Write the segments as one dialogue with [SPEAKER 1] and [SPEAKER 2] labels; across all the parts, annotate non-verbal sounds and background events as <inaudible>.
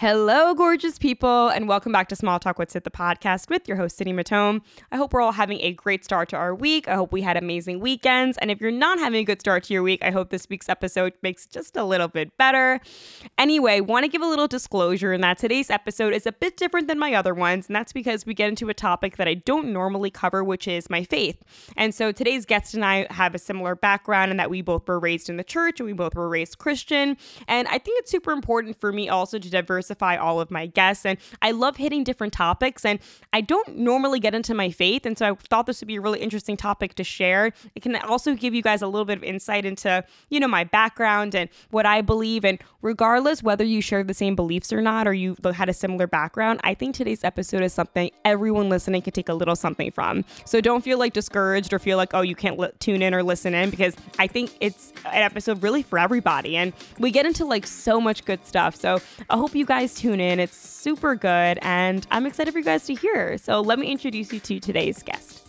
[SPEAKER 1] Hello, gorgeous people, and welcome back to Small Talk What's Sid, the podcast with your host, Sydney Matome. I hope we're all having a great start to our week. I hope we had amazing weekends. And if you're not having a good start to your week, I hope this week's episode makes just a little bit better. Anyway, want to give a little disclosure in that today's episode is a bit different than my other ones, and that's because we get into a topic that I don't normally cover, which is my faith. And so today's guest and I have a similar background in that we both were raised in the church and we both were raised Christian. And I think it's super important for me also to diversify diversify all of my guests. And I love hitting different topics. And I don't normally get into my faith. And so I thought this would be a really interesting topic to share. It can also give you guys a little bit of insight into, you know, my background and what I believe. And regardless whether you share the same beliefs or not, or you had a similar background, I think today's episode is something everyone listening can take a little something from. So don't feel like discouraged or feel like, oh, you can't li- tune in or listen in because I think it's an episode really for everybody. And we get into like so much good stuff. So I hope you guys guys tune in. It's super good, and I'm excited for you guys to hear. So let me introduce you to today's guest.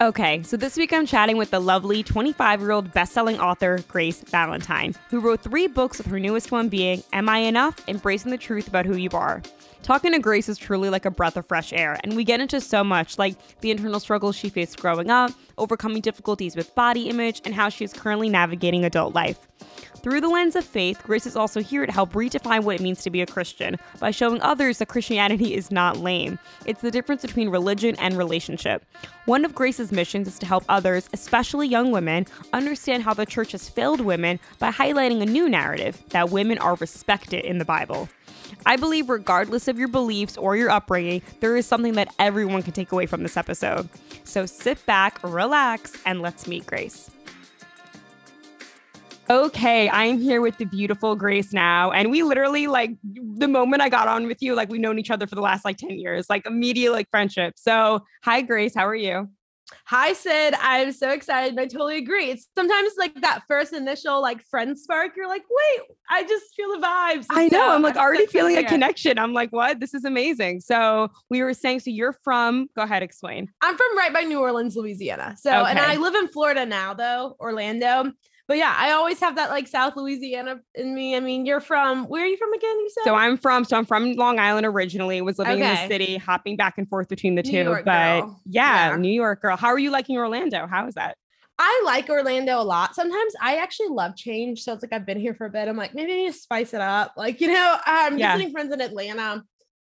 [SPEAKER 1] Okay, so this week I'm chatting with the lovely 25 year old best-selling author Grace Valentine, who wrote three books, with her newest one being Am I Enough? Embracing the Truth About Who You Are. Talking to Grace is truly like a breath of fresh air, and we get into so much like the internal struggles she faced growing up, overcoming difficulties with body image, and how she is currently navigating adult life. Through the lens of faith, Grace is also here to help redefine what it means to be a Christian by showing others that Christianity is not lame. It's the difference between religion and relationship. One of Grace's missions is to help others, especially young women, understand how the church has failed women by highlighting a new narrative that women are respected in the Bible. I believe, regardless of your beliefs or your upbringing, there is something that everyone can take away from this episode. So sit back, relax, and let's meet Grace. Okay, I'm here with the beautiful Grace now. And we literally, like, the moment I got on with you, like, we've known each other for the last like 10 years, like, immediate, like, friendship. So, hi, Grace. How are you?
[SPEAKER 2] Hi, Sid. I'm so excited. I totally agree. It's sometimes like that first initial like friend spark. You're like, wait, I just feel the vibes.
[SPEAKER 1] I know. So I'm like I'm already feeling a connection. I'm like, what? This is amazing. So we were saying, so you're from, go ahead, explain.
[SPEAKER 2] I'm from right by New Orleans, Louisiana. So, okay. and I live in Florida now, though, Orlando but yeah, I always have that like South Louisiana in me. I mean, you're from where are you from again? You said
[SPEAKER 1] so. I'm from so I'm from Long Island originally. Was living okay. in the city, hopping back and forth between the New two. York but yeah, yeah, New York girl. How are you liking Orlando? How is that?
[SPEAKER 2] I like Orlando a lot. Sometimes I actually love change. So it's like I've been here for a bit. I'm like, maybe I need to spice it up. Like, you know, um, I'm yeah. visiting friends in Atlanta.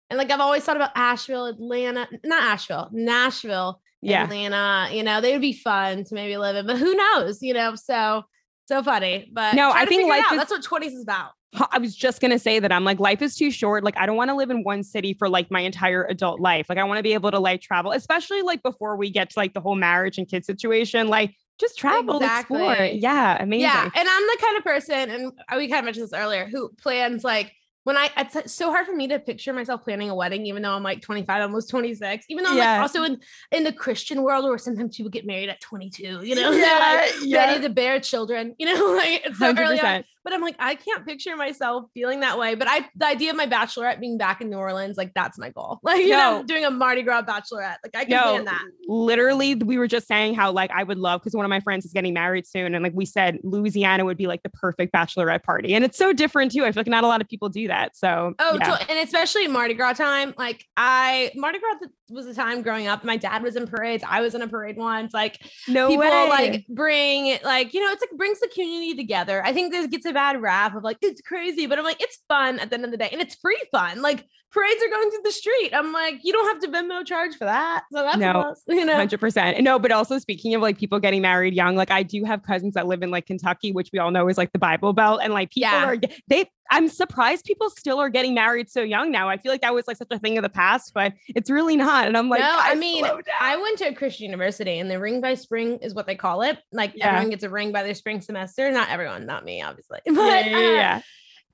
[SPEAKER 2] And like I've always thought about Asheville, Atlanta, not Asheville, Nashville, yeah. Atlanta. You know, they would be fun to maybe live in, but who knows, you know? So so funny. But
[SPEAKER 1] no, I think life
[SPEAKER 2] is, that's what 20s is about.
[SPEAKER 1] I was just gonna say that I'm like, life is too short. Like, I don't want to live in one city for like my entire adult life. Like, I want to be able to like travel, especially like before we get to like the whole marriage and kid situation. Like, just travel, exactly. explore. Yeah, amazing. Yeah,
[SPEAKER 2] and I'm the kind of person, and we kind of mentioned this earlier, who plans like when I it's so hard for me to picture myself planning a wedding, even though I'm like 25, almost 26, even though I'm yeah. like also in in the Christian world where sometimes people get married at 22, you know, <laughs> yeah, like yeah. ready to bear children, you know, <laughs> like it's so 100%. early on. But I'm like, I can't picture myself feeling that way. But I the idea of my bachelorette being back in New Orleans, like that's my goal. <laughs> Like, you no. know, doing a Mardi Gras bachelorette. Like I can no, plan that.
[SPEAKER 1] Literally, we were just saying how like I would love because one of my friends is getting married soon. And like we said, Louisiana would be like the perfect bachelorette party. And it's so different too. I feel like not a lot of people do that. So
[SPEAKER 2] oh, yeah. and especially Mardi Gras time. Like I Mardi Gras was a time growing up. My dad was in parades. I was in a parade once. Like no people way. like bring like, you know, it's like brings the community together. I think this gets a bad rap of like it's crazy, but I'm like, it's fun at the end of the day. And it's free fun. Like parades are going through the street. I'm like, you don't have to Venmo charge for that. So that's no, you know,
[SPEAKER 1] hundred percent. No, but also speaking of like people getting married young, like I do have cousins that live in like Kentucky, which we all know is like the Bible Belt, and like people yeah. are they. I'm surprised people still are getting married so young now. I feel like that was like such a thing of the past, but it's really not. And I'm like, no,
[SPEAKER 2] I mean, I went to a Christian university, and the ring by spring is what they call it. Like yeah. everyone gets a ring by their spring semester. Not everyone, not me, obviously. <laughs> But, yeah, yeah, yeah. Uh,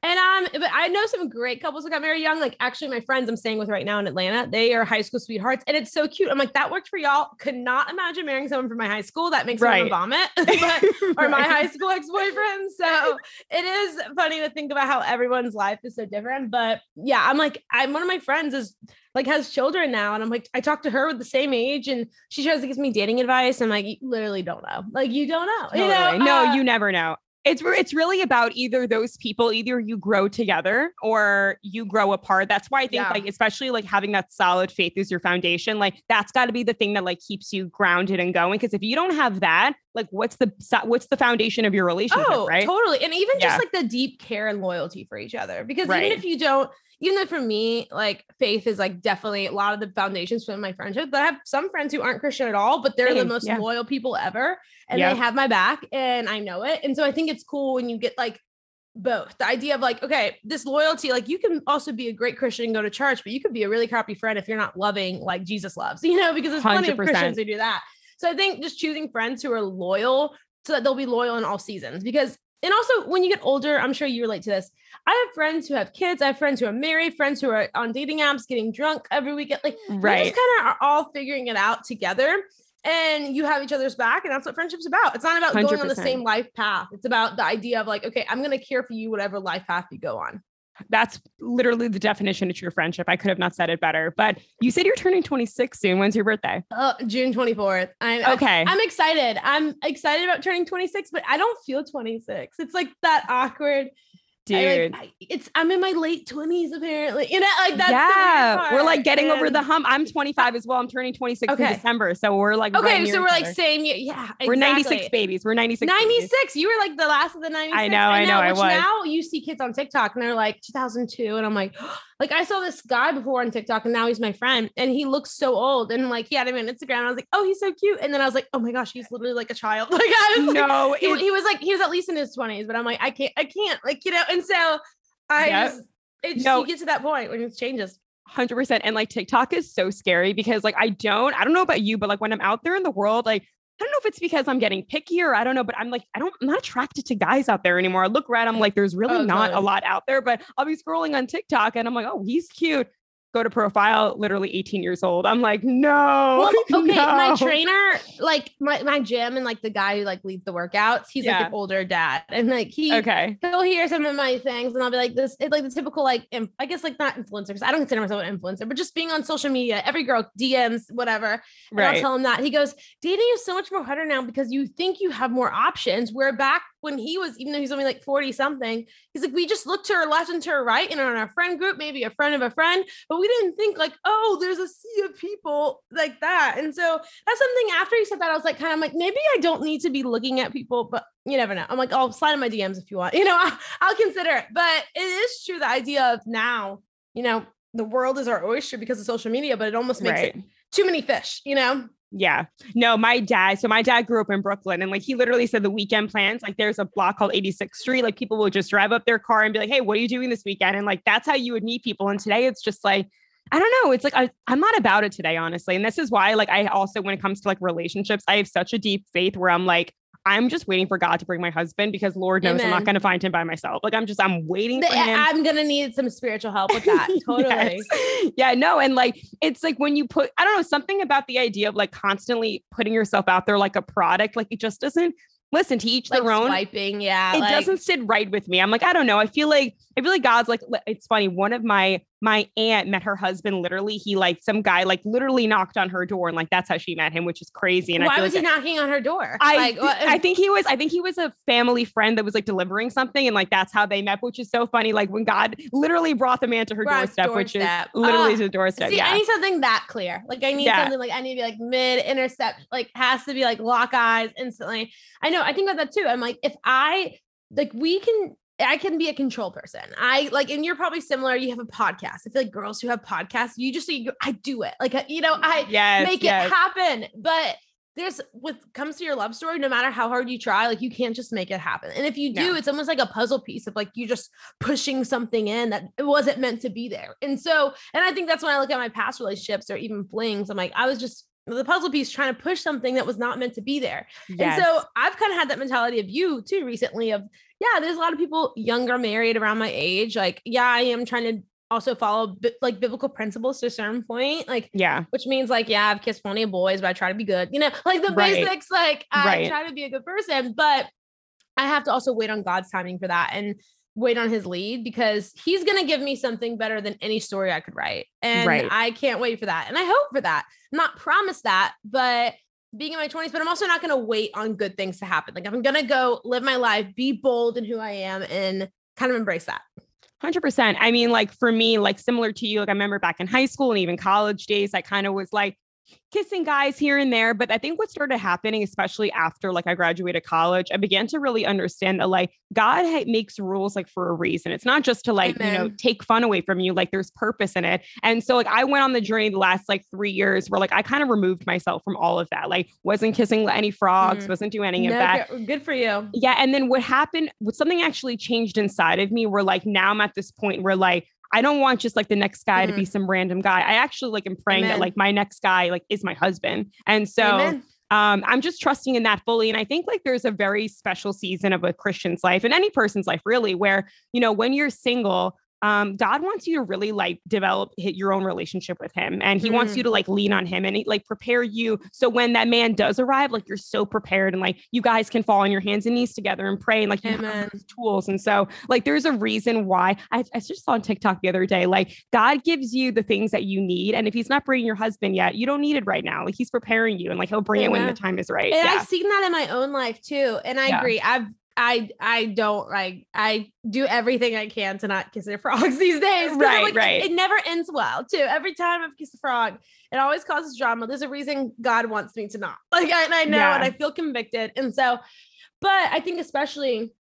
[SPEAKER 2] and um, but I know some great couples who got married young. Like actually, my friends I'm staying with right now in Atlanta, they are high school sweethearts, and it's so cute. I'm like, that worked for y'all. Could not imagine marrying someone from my high school. That makes right. me vomit, <laughs> <laughs> but, or my high school ex boyfriend. So it is funny to think about how everyone's life is so different. But yeah, I'm like, I'm one of my friends is like has children now, and I'm like, I talked to her with the same age, and she tries to give me dating advice. I'm like, you literally don't know. Like you don't know. Totally. You know,
[SPEAKER 1] no, uh, you never know it's it's really about either those people either you grow together or you grow apart that's why i think yeah. like especially like having that solid faith as your foundation like that's got to be the thing that like keeps you grounded and going because if you don't have that like what's the what's the foundation of your relationship oh, right
[SPEAKER 2] totally and even yeah. just like the deep care and loyalty for each other because right. even if you don't even though for me, like faith is like definitely a lot of the foundations for my friendship. But I have some friends who aren't Christian at all, but they're Same. the most yeah. loyal people ever. And yep. they have my back and I know it. And so I think it's cool when you get like both the idea of like, okay, this loyalty, like you can also be a great Christian and go to church, but you could be a really crappy friend if you're not loving like Jesus loves, <laughs> you know, because there's plenty 100%. of Christians who do that. So I think just choosing friends who are loyal so that they'll be loyal in all seasons because and also when you get older, I'm sure you relate to this. I have friends who have kids. I have friends who are married, friends who are on dating apps, getting drunk every weekend. Like, right. we just kind of are all figuring it out together. And you have each other's back, and that's what friendship's about. It's not about 100%. going on the same life path. It's about the idea of like, okay, I'm gonna care for you, whatever life path you go on.
[SPEAKER 1] That's literally the definition of true friendship. I could have not said it better. But you said you're turning 26 soon. When's your birthday?
[SPEAKER 2] Uh, June 24th. I'm, okay. I'm excited. I'm excited about turning 26, but I don't feel 26. It's like that awkward
[SPEAKER 1] dude.
[SPEAKER 2] I, like, it's I'm in my late 20s apparently. You know, like that's
[SPEAKER 1] yeah. We're like getting and... over the hump. I'm 25 as well. I'm turning 26 okay. in December, so we're like
[SPEAKER 2] okay. So we're like same. Yeah, exactly.
[SPEAKER 1] we're 96 babies. We're 96.
[SPEAKER 2] 96. Babies. You were like the last of the 96.
[SPEAKER 1] I know. I know. I, know, I was.
[SPEAKER 2] Now you see kids on TikTok and they're like 2002, and I'm like. <gasps> Like I saw this guy before on TikTok and now he's my friend and he looks so old and like he had him on Instagram. I was like, oh, he's so cute. And then I was like, oh my gosh, he's literally like a child. <laughs> Like I was no, like, he, he, was like, he was at least in his 20s, but I'm like, I can't, I can't, like, you know, and so I yep. just it just no. you get to that point when it changes.
[SPEAKER 1] 100% and like TikTok is so scary because like I don't I don't know about you but like when I'm out there in the world like I don't know if it's because I'm getting pickier. I don't know, but I'm like, I don't, I'm not attracted to guys out there anymore. I look around, I'm like, there's really oh, not a lot out there, but I'll be scrolling on TikTok and I'm like, oh, he's cute go to profile, literally 18 years old. I'm like, no.
[SPEAKER 2] Well, <laughs> okay, no. my trainer, like my, my gym and like the guy who like leads the workouts, he's yeah. like an older dad. And like he
[SPEAKER 1] okay,
[SPEAKER 2] he'll hear some of my things and I'll be like, this it's like the typical like I guess like not influencers. I don't consider myself an influencer, but just being on social media, every girl DMs, whatever. And right. I'll tell him that. He goes, dating is so much more harder now because you think you have more options. Where back when he was, even though he's only like 40 something, he's like, we just looked to our left and to our right and on our friend group, maybe a friend of a friend, but we didn't think like, oh, there's a sea of people like that. And so that's something after he said that, I was like, kind of like, maybe I don't need to be looking at people, but you never know. I'm like, I'll slide in my DMs if you want, <laughs> you know, I'll, I'll consider it. But it is true the idea of now, you know, the world is our oyster because of social media, but it almost makes right. it too many fish, you know?
[SPEAKER 1] Yeah. No, my dad. So my dad grew up in Brooklyn and like he literally said the weekend plans, like there's a block called 86th Street. Like people will just drive up their car and be like, hey, what are you doing this weekend? And like that's how you would meet people. And today it's just like, I don't know. It's like I, I'm not about it today, honestly. And this is why, like, I also, when it comes to like relationships, I have such a deep faith where I'm like, I'm just waiting for God to bring my husband because Lord knows Amen. I'm not going to find him by myself. Like I'm just I'm waiting for him.
[SPEAKER 2] I'm going to need some spiritual help with that. <laughs> Totally.
[SPEAKER 1] yeah, no, and like it's like when you put I don't know something about the idea of like constantly putting yourself out there like a product like it just doesn't listen to each
[SPEAKER 2] like
[SPEAKER 1] their own
[SPEAKER 2] swiping yeah
[SPEAKER 1] it like, doesn't sit right with me i'm like i don't know i feel like i feel like god's like it's funny one of my my aunt met her husband literally he like some guy like literally knocked on her door and like that's how she met him which is crazy and
[SPEAKER 2] why
[SPEAKER 1] I
[SPEAKER 2] was
[SPEAKER 1] like
[SPEAKER 2] he knocking on her door?
[SPEAKER 1] I like, i think he was i think he was a family friend that was like delivering something and like that's how they met which is so funny like when god literally brought the man to her doorstep, doorstep, which is literally to the doorstep
[SPEAKER 2] see,
[SPEAKER 1] yeah.
[SPEAKER 2] i need something that clear like i need yeah. something like i need to be like mid intercept like has to be like lock eyes instantly. I know i think about that too i'm like if i like we can I can be a control person. I like, and you're probably similar. You have a podcast. I feel like girls who have podcasts, you just say, I do it. Like, uh, you know, I yes, make yes. it happen. But there's with comes to your love story, no matter how hard you try, like you can't just make it happen. And if you do, no. it's almost like a puzzle piece of like you just pushing something in that it wasn't meant to be there. And so, and I think that's when I look at my past relationships or even flings, I'm like, I was just the puzzle piece trying to push something that was not meant to be there. Yes. And so I've kind of had that mentality of you too recently of yeah, there's a lot of people younger married around my age. Like, yeah, I am trying to also follow like biblical principles to a certain point. Like,
[SPEAKER 1] yeah,
[SPEAKER 2] which means like, yeah, I've kissed plenty of boys, but I try to be good, you know, like the right. basics, like I right. try to be a good person, but I have to also wait on God's timing for that. And wait on his lead because he's going to give me something better than any story I could write. And right. I can't wait for that. And I hope for that. I'm not promise that, but being in my 20s, but I'm also not going to wait on good things to happen. Like I'm going to go live my life, be bold in who I am and kind of embrace that.
[SPEAKER 1] 100%. I mean, like for me, like similar to you, like I remember back in high school and even college days, I kind of was like, kissing guys here and there. But I think what started happening, especially after like I graduated college, I began to really understand that like God ha- makes rules like for a reason. It's not just to like, Amen. you know, take fun away from you. Like there's purpose in it. And so like I went on the journey the last like three years where like I kind of removed myself from all of that. Like wasn't kissing any frogs, mm. wasn't doing any no, of that.
[SPEAKER 2] Good, good for you.
[SPEAKER 1] Yeah. And then what happened, what something actually changed inside of me where like now I'm at this point where like I don't want just like the next guy mm-hmm. to be mm-hmm. some random guy. I actually like am praying Amen. that like my next guy like is my husband. And so Amen. um I'm just trusting in that fully. And I think like there's a very special season of a Christian's life and any person's life really where, you know, when you're single, um, God wants you to really like develop hit your own relationship with Him, and He mm. wants you mm. to like lean on Him and he, like prepare you. So when that man does arrive, like you're so prepared, and like you guys can fall on your hands and knees together and pray, and like you Amen. have tools. And so like there's a reason why I, I just saw on TikTok the other day, like God gives you the things that you need, and if He's not bringing your husband yet, you don't need it right now. Like He's preparing you, and like He'll bring Amen. it when the time is right.
[SPEAKER 2] And yeah. I've seen that in my own life too, and I yeah. agree. I've I I don't like I do everything I can to not kiss their frogs <laughs> these days.
[SPEAKER 1] Right,
[SPEAKER 2] like,
[SPEAKER 1] right.
[SPEAKER 2] It never ends well too. Every time I've kissed a frog, it always causes drama. There's a reason God wants me to not. <laughs> Like I, and I know yeah. and I feel convicted. And so, but I think especially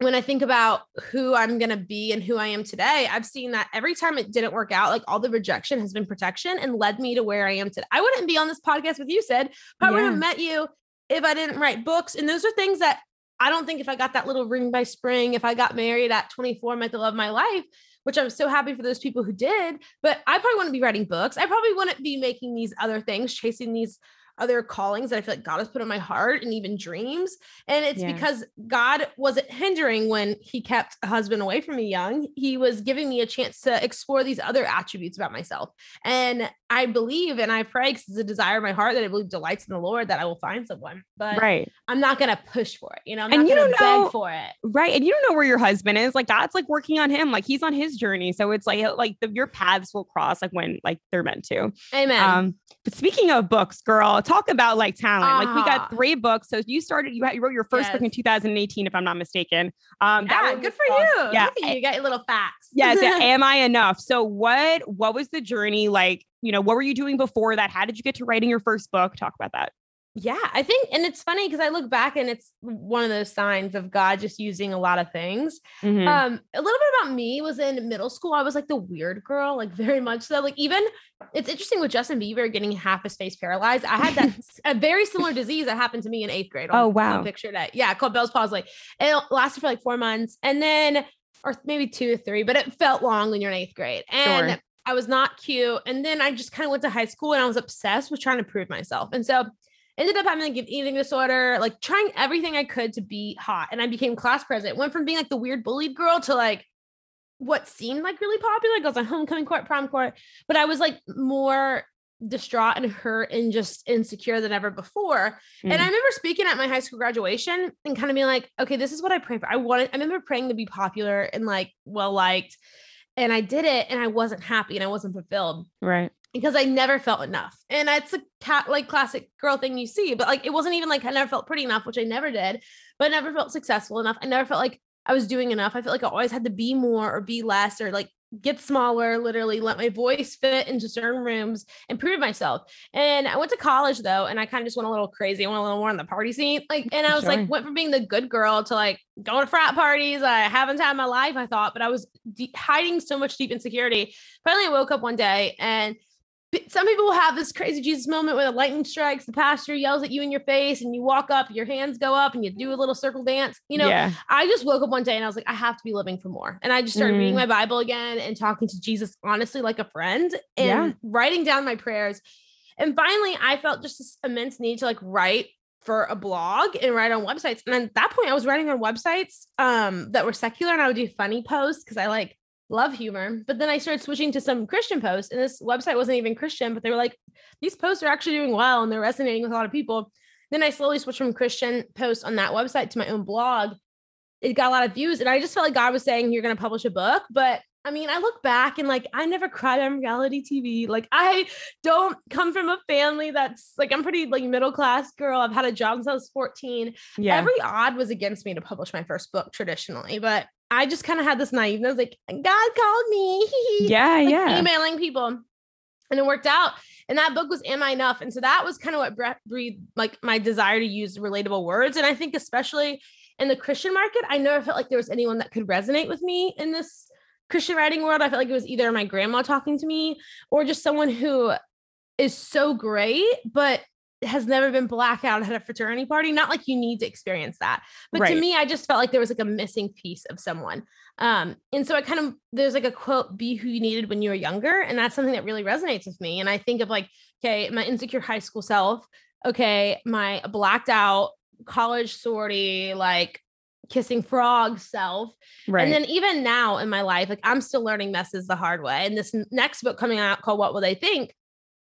[SPEAKER 2] when I think about who I'm going to be and who I am today, I've seen that every time it didn't work out, like all the rejection has been protection and led me to where I am today. I wouldn't be on this podcast with you, Sid. Probably yeah. would have met you if I didn't write books. And those are things that I don't think if I got that little ring by spring, if I got married at 24, I met the love of my life, which I'm so happy for those people who did. But I probably wouldn't be writing books. I probably wouldn't be making these other things, chasing these other callings that I feel like God has put in my heart and even dreams. And it's yeah. because God wasn't hindering when he kept a husband away from me young. He was giving me a chance to explore these other attributes about myself. And I believe and I pray because it's a desire of my heart that I believe delights in the Lord that I will find someone. But
[SPEAKER 1] right.
[SPEAKER 2] I'm not gonna push for it. You know, I'm and you don't know, for it.
[SPEAKER 1] Right. And you don't know where your husband is. Like God's like working on him. Like he's on his journey. So it's like like the, your paths will cross like when like they're meant to.
[SPEAKER 2] Amen. Um,
[SPEAKER 1] but speaking of books, girl, talk about like talent. Like we got ah. three books. So you started, you, had, you wrote your first yes. book in 2018, if I'm not mistaken.
[SPEAKER 2] Um, yeah, good for called, you. Yeah, you. you got your little facts.
[SPEAKER 1] yes. <laughs> am I enough? So what what was the journey like? You know, what were you doing before that? How did you get to writing your first book? Talk about that.
[SPEAKER 2] Yeah, I think, and it's funny because I look back and it's one of those signs of God just using a lot of things. Mm-hmm. Um, a little bit about me was in middle school. I was like the weird girl, like very much so. Like even it's interesting with Justin Bieber getting half his face paralyzed. I had that a very similar disease that happened to me in eighth grade.
[SPEAKER 1] On, oh wow!
[SPEAKER 2] I picture that, yeah, called Bell's palsy. It lasted for like four months, and then or maybe two or three, but it felt long when you're in eighth grade. And sure. I was not cute. And then I just kind of went to high school and I was obsessed with trying to prove myself. And so ended up having like an eating disorder, like trying everything I could to be hot. And I became class president. Went from being like the weird bullied girl to like what seemed like really popular. Like I was on homecoming court, prom court, but I was like more distraught and hurt and just insecure than ever before. Mm. And I remember speaking at my high school graduation and kind of being like, okay, this is what I pray for. I wanted, I remember praying to be popular and like well liked. And I did it and I wasn't happy and I wasn't fulfilled.
[SPEAKER 1] Right
[SPEAKER 2] because I never felt enough. And it's a cat like classic girl thing you see, but like it wasn't even like I never felt pretty enough, which I never did, but I never felt successful enough. I never felt like I was doing enough. I felt like I always had to be more or be less or like get smaller, literally let my voice fit into certain rooms and prove myself. And I went to college though, and I kind of just went a little crazy. I went a little more on the party scene. Like, and I was sure. like, went from being the good girl to like going to frat parties. I haven't had my life, I thought, but I was de- hiding so much deep insecurity. Finally, I woke up one day and some people will have this crazy Jesus moment where the lightning strikes, the pastor yells at you in your face, and you walk up, your hands go up, and you do a little circle dance. You know, yeah. I just woke up one day and I was like, I have to be living for more. And I just started mm. reading my Bible again and talking to Jesus honestly like a friend and yeah. writing down my prayers. And finally, I felt just this immense need to like write for a blog and write on websites. And at that point, I was writing on websites um, that were secular, and I would do funny posts because I like love humor. But then I started switching to some Christian posts, and this website wasn't even Christian, but they were like, these posts are actually doing well and they're resonating with a lot of people. Then I slowly switched from Christian posts on that website to my own blog. It got a lot of views, and I just felt like God was saying, You're going to publish a book, but I mean, I look back and like I never cried on reality TV. Like I don't come from a family that's like I'm pretty like middle class girl. I've had a job since I was 14. Yeah. Every odd was against me to publish my first book traditionally, but I just kind of had this naiveness like God called me. <laughs>
[SPEAKER 1] Yeah, like, yeah.
[SPEAKER 2] Emailing people. And it worked out. And that book was Am I Enough? And so that was kind of what breathed like my desire to use relatable words. And I think especially in the Christian market, I never felt like there was anyone that could resonate with me in this Christian writing world, I felt like it was either my grandma talking to me or just someone who is so great, but has never been blackout at a fraternity party. Not like you need to experience that. But right. to me, I just felt like there was like a missing piece of someone. Um, and so I kind of there's like a quote, be who you needed when you were younger. And that's something that really resonates with me. And I think of like, okay, my insecure high school self, okay, my blacked out college sortie, like kissing frog self. Right. And then even now in my life, like I'm still learning messes the hard way. And this next book coming out called What Will They Think?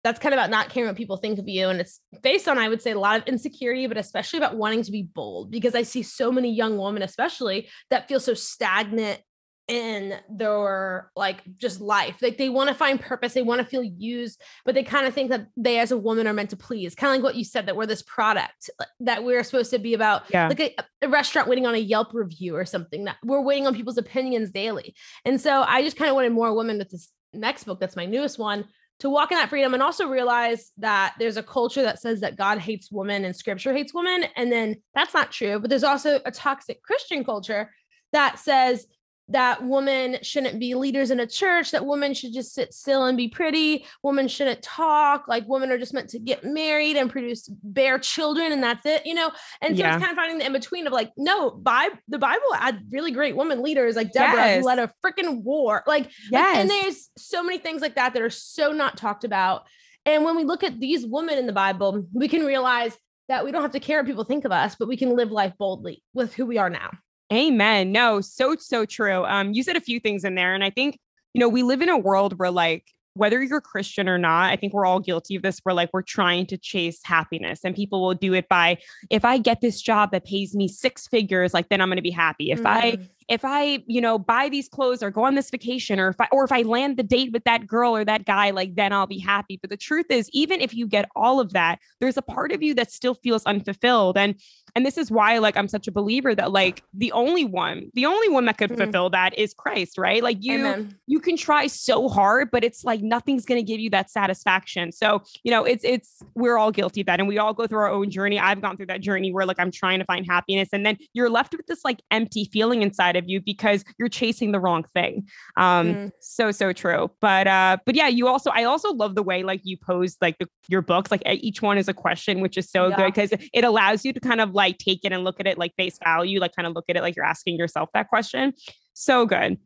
[SPEAKER 2] That's kind of about not caring what people think of you. And it's based on, I would say, a lot of insecurity, but especially about wanting to be bold because I see so many young women, especially that feel so stagnant in their like just life. Like they want to find purpose, they want to feel used, but they kind of think that they as a woman are meant to please. Kind of like what you said that we're this product that we're supposed to be about yeah. like a, a, restaurant waiting on a Yelp review or something that we're waiting on people's opinions daily. And so I just kind of wanted more women with this next book that's my newest one to walk in that freedom and also realize that there's a culture that says that God hates women and scripture hates women. And then that's not true, but there's also a toxic Christian culture that says that women shouldn't be leaders in a church, that women should just sit still and be pretty, women shouldn't talk, like women are just meant to get married and produce bear children and that's it, you know? And so yeah. it's kind of finding the in between of like, no, by the Bible had really great women leaders like Deborah yes. who led a freaking war. Like, yes. Like, and there's so many things like that that are so not talked about. And when we look at these women in the Bible, we can realize that we don't have to care what people think of us, but we can live life boldly with who we are now.
[SPEAKER 1] Amen. No, so so true. Um, you said a few things in there, and I think you know we live in a world where like whether you're Christian or not, I think we're all guilty of this. We're like, we're trying to chase happiness, and people will do it by if I get this job that pays me six figures, like then I'm going to be happy. If mm. I if I, you know, buy these clothes or go on this vacation or if I or if I land the date with that girl or that guy, like then I'll be happy. But the truth is, even if you get all of that, there's a part of you that still feels unfulfilled. And and this is why like I'm such a believer that like the only one, the only one that could mm-hmm. fulfill that is Christ, right? Like you Amen. you can try so hard, but it's like nothing's going to give you that satisfaction. So, you know, it's it's we're all guilty of that and we all go through our own journey. I've gone through that journey where like I'm trying to find happiness and then you're left with this like empty feeling inside of you because you're chasing the wrong thing. Um mm. so so true. But uh but yeah, you also I also love the way like you pose like the, your books like each one is a question which is so yeah. good because it allows you to kind of like take it and look at it like face value, like kind of look at it like you're asking yourself that question. So good.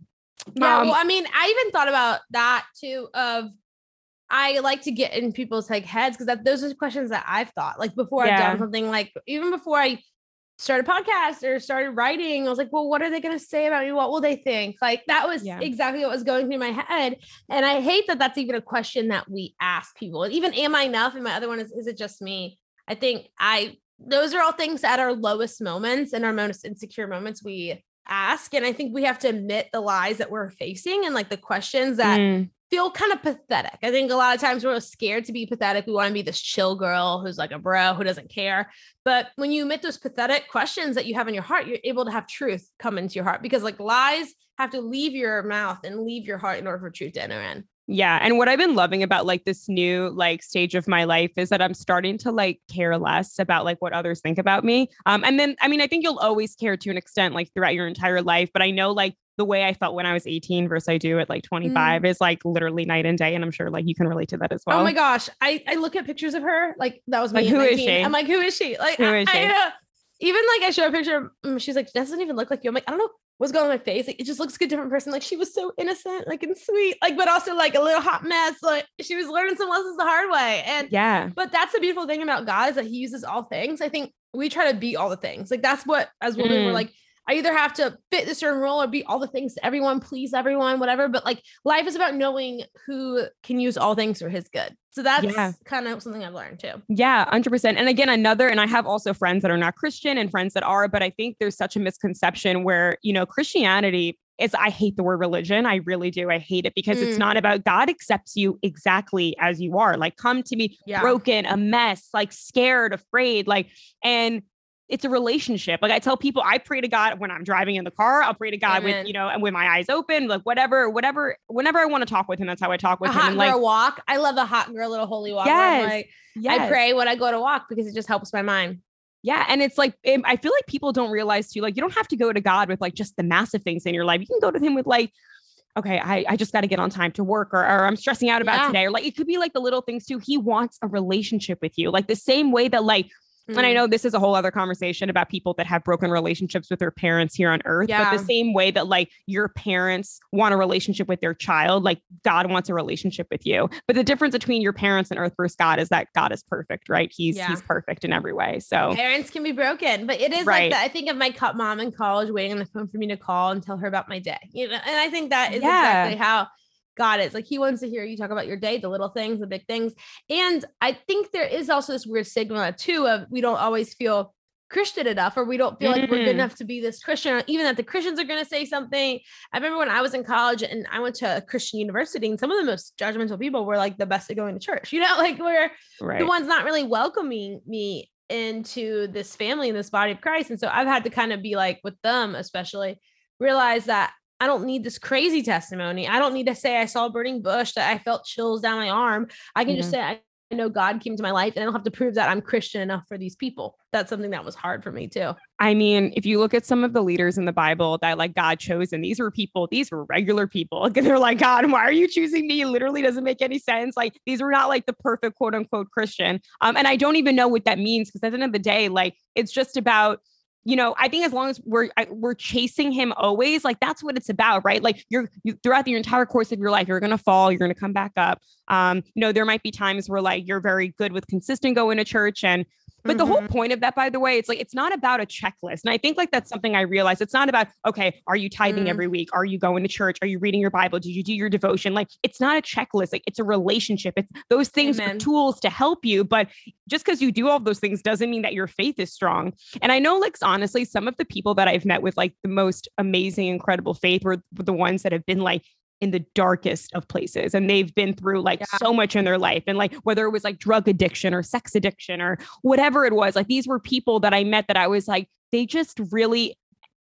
[SPEAKER 2] Yeah. Um, well, I mean, I even thought about that too of I like to get in people's like heads because that those are questions that I've thought like before yeah. I've done something like even before I started a podcast or started writing, I was like, well, what are they going to say about me? What will they think? Like that was yeah. exactly what was going through my head. And I hate that that's even a question that we ask people. And even am I enough? And my other one is, is it just me? I think I those are all things at our lowest moments and our most insecure moments we ask. And I think we have to admit the lies that we're facing and like the questions that mm. Feel kind of pathetic. I think a lot of times we're scared to be pathetic. We want to be this chill girl who's like a bro who doesn't care. But when you admit those pathetic questions that you have in your heart, you're able to have truth come into your heart because like lies have to leave your mouth and leave your heart in order for truth to enter in.
[SPEAKER 1] Yeah. And what I've been loving about like this new like stage of my life is that I'm starting to like care less about like what others think about me. Um, and then I mean, I think you'll always care to an extent like throughout your entire life, but I know like the way I felt when I was 18 versus I do at like 25 mm. is like literally night and day. And I'm sure like you can relate to that as well.
[SPEAKER 2] Oh my gosh. I, I look at pictures of her like that was me. Like, who is she? I'm like, who is she? Like, who is she? I, uh, even like I show a picture, mm, she's like, doesn't even look like you. I'm like, I don't know what's going on my face. Like, it just looks like a different person. Like she was so innocent, like and sweet, like, but also like a little hot mess. Like she was learning some lessons the hard way. And
[SPEAKER 1] yeah,
[SPEAKER 2] but that's the beautiful thing about God is that he uses all things. I think we try to be all the things. Like that's what as women mm. we're like, I either have to fit a certain role or be all the things to everyone, please everyone, whatever. But like life is about knowing who can use all things for his good. So that's yeah. kind of something I've learned too.
[SPEAKER 1] Yeah, 100%. And again, another, and I have also friends that are not Christian and friends that are, but I think there's such a misconception where, you know, Christianity is I hate the word religion. I really do. I hate it because mm. it's not about God accepts you exactly as you are. Like come to me yeah. broken, a mess, like scared, afraid, like and it's a relationship. Like I tell people, I pray to God when I'm driving in the car. I'll pray to God Amen. with, you know, and with my eyes open, like whatever, whatever, whenever I want to talk with him, that's how I talk with
[SPEAKER 2] a
[SPEAKER 1] him.
[SPEAKER 2] Hot
[SPEAKER 1] and
[SPEAKER 2] like walk. I love a hot girl little holy walk. Yes, like, yes. I pray when I go to walk because it just helps my mind.
[SPEAKER 1] Yeah. And it's like, it, I feel like people don't realize too, like, you don't have to go to God with like just the massive things in your life. You can go to him with like, okay, I, I just got to get on time to work or, or I'm stressing out about yeah. today. Or like, it could be like the little things too. He wants a relationship with you, like the same way that like Mm. And I mm. know this is a whole other conversation about people that have broken relationships with their parents here on earth. Yeah. But the same way that like your parents want a relationship with their child, like God wants a relationship with you. But the difference between your parents and earth versus God is that God is perfect, right? He's yeah. he's perfect in every way. So
[SPEAKER 2] parents can be broken, but it is right. like that. I think of my mom in college waiting on the phone for me to call and tell her about my day. You know, and I think that is yeah. exactly how God is. Like he wants to hear you talk about your day, the little things, the big things. And I think there is also this weird stigma too of we don't always feel Christian enough, or we don't feel like we're good mm-hmm. enough to be this Christian, even that the Christians are going to say something. I remember when I was in college and I went to a Christian university, and some of the most judgmental people were like the best at going to church, <laughs> you know, like we're right. the ones not really welcoming me into this family and this body of Christ. And so I've had to kind of be like with them, especially realize that I don't need this crazy testimony. I don't need to say I saw a burning bush, that I felt chills down my arm. I can just say I know God came to my life and I don't have to prove that I'm Christian enough for these people. That's something that was hard for me too.
[SPEAKER 1] I mean, if you look at some of the leaders in the Bible that like God chose, and these were people, these were regular people. <laughs> And they're like, God, why are you choosing me? It literally doesn't make any sense. Like these were not like the perfect quote unquote Christian. Um, and I don't even know what that means because at the end of the day, like it's just about you know, I think as long as we're we're chasing him always, like that's what it's about, right? Like you're you, throughout the entire course of your life, you're gonna fall, you're gonna come back up. Um, you know, there might be times where like you're very good with consistent going to church, and but mm-hmm. the whole mm-hmm. point of that, by the way, it's like it's not about a checklist. And I think like that's something I realized. It's not about, okay, are you tithing mm. every week? Are you going to church? Are you reading your Bible? Did you do your devotion? Like it's not a checklist. Like it's a relationship. It's those things Amen. are tools to help you. But just because you do all those things doesn't mean that your faith is strong. And I know, like, honestly, some of the people that I've met with like the most amazing, incredible faith were the ones that have been like in the darkest of places and they've been through like yeah. so much in their life and like whether it was like drug addiction or sex addiction or whatever it was like these were people that I met that I was like they just really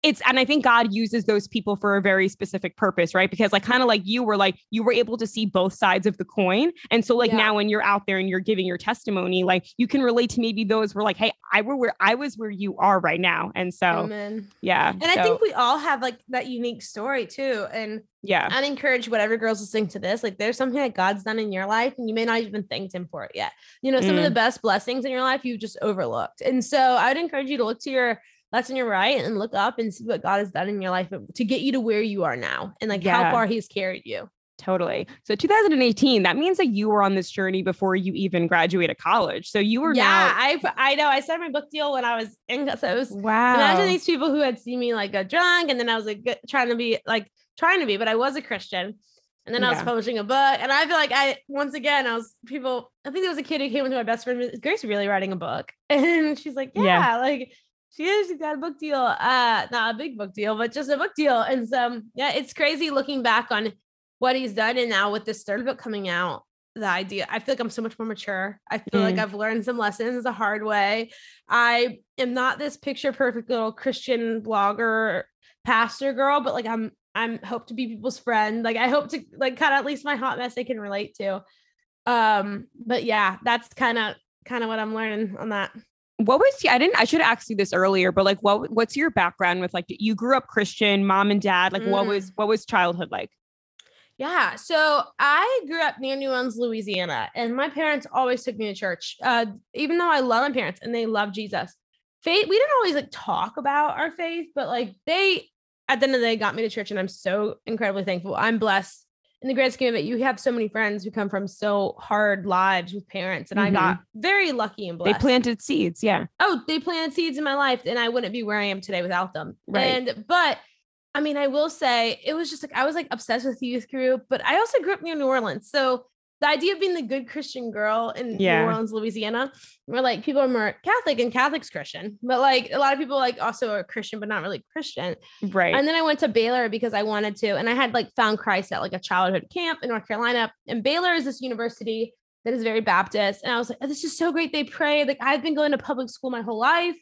[SPEAKER 1] it's and I think God uses those people for a very specific purpose, right? Because like kind of like you were like you were able to see both sides of the coin. And so like yeah. now when you're out there and you're giving your testimony, like you can relate to maybe those were like, hey, I were where I was where you are right now. And so Amen. yeah.
[SPEAKER 2] And
[SPEAKER 1] so.
[SPEAKER 2] I think we all have like that unique story too. And yeah, I'd encourage whatever girls listening to this, like there's something that God's done in your life and you may not even thanked him for it yet. You know, some mm. of the mm. best blessings in your life you've just overlooked. And so I'd encourage you to look to your left and your right and look up and see what God has done in your life to get you to where you are now and like yeah. how far he's carried you.
[SPEAKER 1] Totally. So 2018, that means that you were on this journey before you even graduated college. So you were
[SPEAKER 2] yeah,
[SPEAKER 1] now-
[SPEAKER 2] I I know. I started my book deal when I was in so it was wow. Imagine these people who had seen me like a drunk and then I was like trying to be like trying to be, but I was a Christian. And then yeah. I was publishing a book. And I feel like I once again I was people, I think there was a kid who came into my best friend, Grace really writing a book? <laughs> And she's like, Yeah, yeah. like she is. She's got a book deal. Uh, not a big book deal, but just a book deal. And so, yeah, it's crazy looking back on what he's done. And now with this third book coming out, the idea, I feel like I'm so much more mature. I feel mm. like I've learned some lessons the hard way. I am not this picture perfect little Christian blogger pastor girl, but like I'm, I'm hope to be people's friend. Like I hope to like kind of at least my hot mess they can relate to. Um, but yeah, that's kind of kind of what I'm learning on that
[SPEAKER 1] what was I didn't I should have asked you this earlier, but like what what's your background with like you grew up Christian, mom and dad? Like mm. what was what was childhood like?
[SPEAKER 2] Yeah, so I grew up near New Orleans, Louisiana, and my parents always took me to church. Uh, even though I love my parents and they love Jesus, faith we didn't always like talk about our faith, but like they at the end of the day got me to church, and I'm so incredibly thankful. I'm blessed in the grand scheme of it, you have so many friends who come from so hard lives with parents, and mm-hmm. I got mm-hmm. very lucky and blessed.
[SPEAKER 1] They planted seeds, yeah.
[SPEAKER 2] Oh, they planted seeds in my life, and I wouldn't be where I am today without them. Right. And but I mean, I will say it was just like I was like obsessed with youth group, but I also grew up near New Orleans, so the idea of being the good Christian girl in yeah. New Orleans, Louisiana, where like people are more Catholic and Catholic's Christian, but like a lot of people like also are Christian, but not really Christian.
[SPEAKER 1] Right.
[SPEAKER 2] And then I went to Baylor because I wanted to, and I had like found Christ at like a childhood camp in North Carolina. And Baylor is this university that is very Baptist. And I was like, oh, this is so great. They pray. Like I've been going to public school my whole life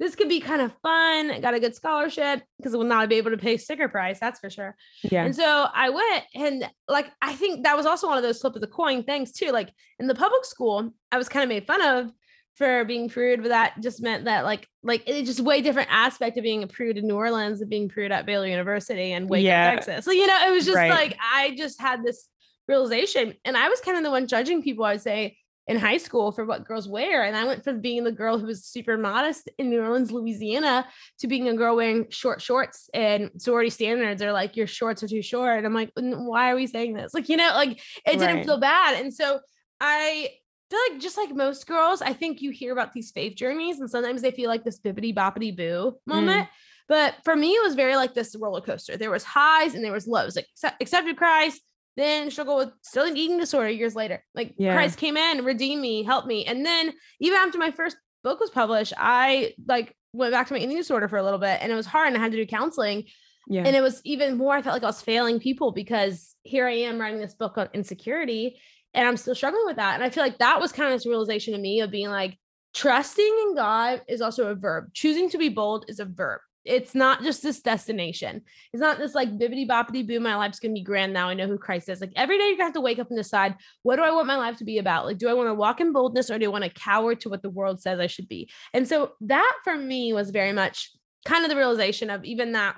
[SPEAKER 2] this could be kind of fun. got a good scholarship because we'll not be able to pay sticker price, that's for sure.
[SPEAKER 1] Yeah.
[SPEAKER 2] And so I went and like I think that was also one of those flip of the coin things too. Like in the public school, I was kind of made fun of for being prude, but that just meant that like like it's just way different aspect of being a prude in New Orleans than being prude at Baylor University and Waco, yeah. Texas. So you know, it was just right. like I just had this realization, and I was kind of the one judging people. I would say in high school for what girls wear. And I went from being the girl who was super modest in New Orleans, Louisiana, to being a girl wearing short shorts and sorority standards are like, your shorts are too short. And I'm like, why are we saying this? Like, you know, like it didn't right. feel bad. And so I feel like just like most girls, I think you hear about these faith journeys and sometimes they feel like this bibbity boppity boo moment. Mm. But for me, it was very like this roller coaster. There was highs and there was lows. Like accepted Christ, then struggle with still an eating disorder years later. Like yeah. Christ came in, redeemed me, helped me. And then even after my first book was published, I like went back to my eating disorder for a little bit and it was hard and I had to do counseling. Yeah. And it was even more, I felt like I was failing people because here I am writing this book on insecurity and I'm still struggling with that. And I feel like that was kind of this realization to me of being like, trusting in God is also a verb. Choosing to be bold is a verb it's not just this destination. It's not this like bibbity boppity boo. My life's gonna be grand now. I know who Christ is. Like every day, you're gonna have to wake up and decide what do I want my life to be about. Like, do I want to walk in boldness or do I want to cower to what the world says I should be? And so that for me was very much kind of the realization of even that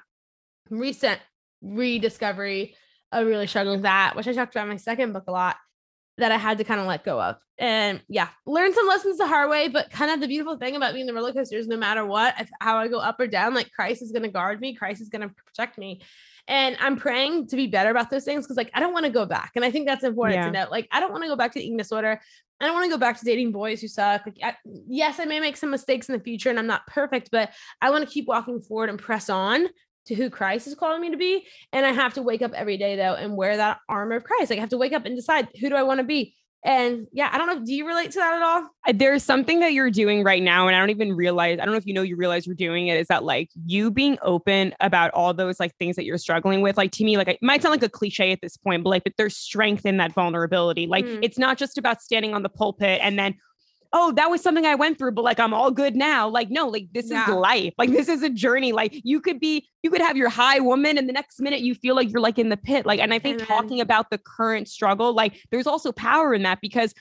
[SPEAKER 2] recent rediscovery of really struggling with that, which I talked about in my second book a lot that I had to kind of let go of. And yeah, learn some lessons the hard way. But kind of the beautiful thing about being the roller coaster is no matter what, if, how I go up or down, like Christ is going to guard me, Christ is going to protect me. And I'm praying to be better about those things because, like, I don't want to go back. And I think that's important yeah. to note. Like, I don't want to go back to eating disorder. I don't want to go back to dating boys who suck. Like, I, yes, I may make some mistakes in the future and I'm not perfect, but I want to keep walking forward and press on to who Christ is calling me to be. And I have to wake up every day though and wear that armor of Christ. Like I have to wake up and decide who do I want to be? And yeah, I don't know. Do you relate to that at all?
[SPEAKER 1] There's something that you're doing right now, and I don't even realize. I don't know if you know you realize you're doing it. Is that like you being open about all those like things that you're struggling with? Like to me, like it might sound like a cliche at this point, but like, but there's strength in that vulnerability. Like mm. it's not just about standing on the pulpit and then oh, that was something I went through, but like I'm all good now. Like, no, like this yeah. is life. Like this is a journey. Like you could be, you could have your high woman and the next minute you feel like you're like in the pit. Like, and I think talking about the current struggle, like there's also power in that because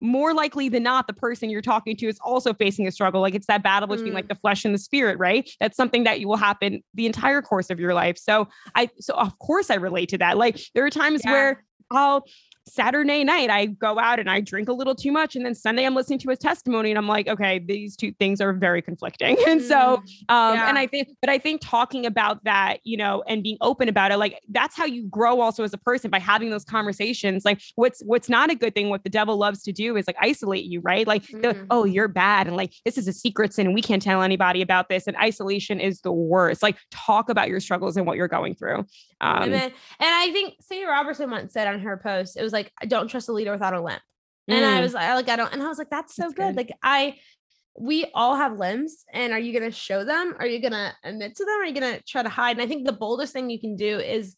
[SPEAKER 1] more likely than not, the person you're talking to is also facing a struggle. Like it's that battle between mm. like the flesh and the spirit, right? That's something that you will happen the entire course of your life. So I, so of course I relate to that. Like there are times yeah. where I'll Saturday night, I go out and I drink a little too much. And then Sunday, I'm listening to his testimony and I'm like, okay, these two things are very conflicting. <laughs> and so, mm, um, yeah. and I think, but I think talking about that, you know, and being open about it, like that's how you grow also as a person by having those conversations. Like what's, what's not a good thing, what the devil loves to do is like isolate you, right? Like, mm. the, oh, you're bad. And like, this is a secret sin and we can't tell anybody about this. And isolation is the worst. Like talk about your struggles and what you're going through.
[SPEAKER 2] Um, and, then, and I think Sadie Robertson once said on her post, it was like, I don't trust a leader without a limp. Mm. And I mm. was like, I don't, and I was like, that's so that's good. good. Like I, we all have limbs and are you going to show them? Are you going to admit to them? Are you going to try to hide? And I think the boldest thing you can do is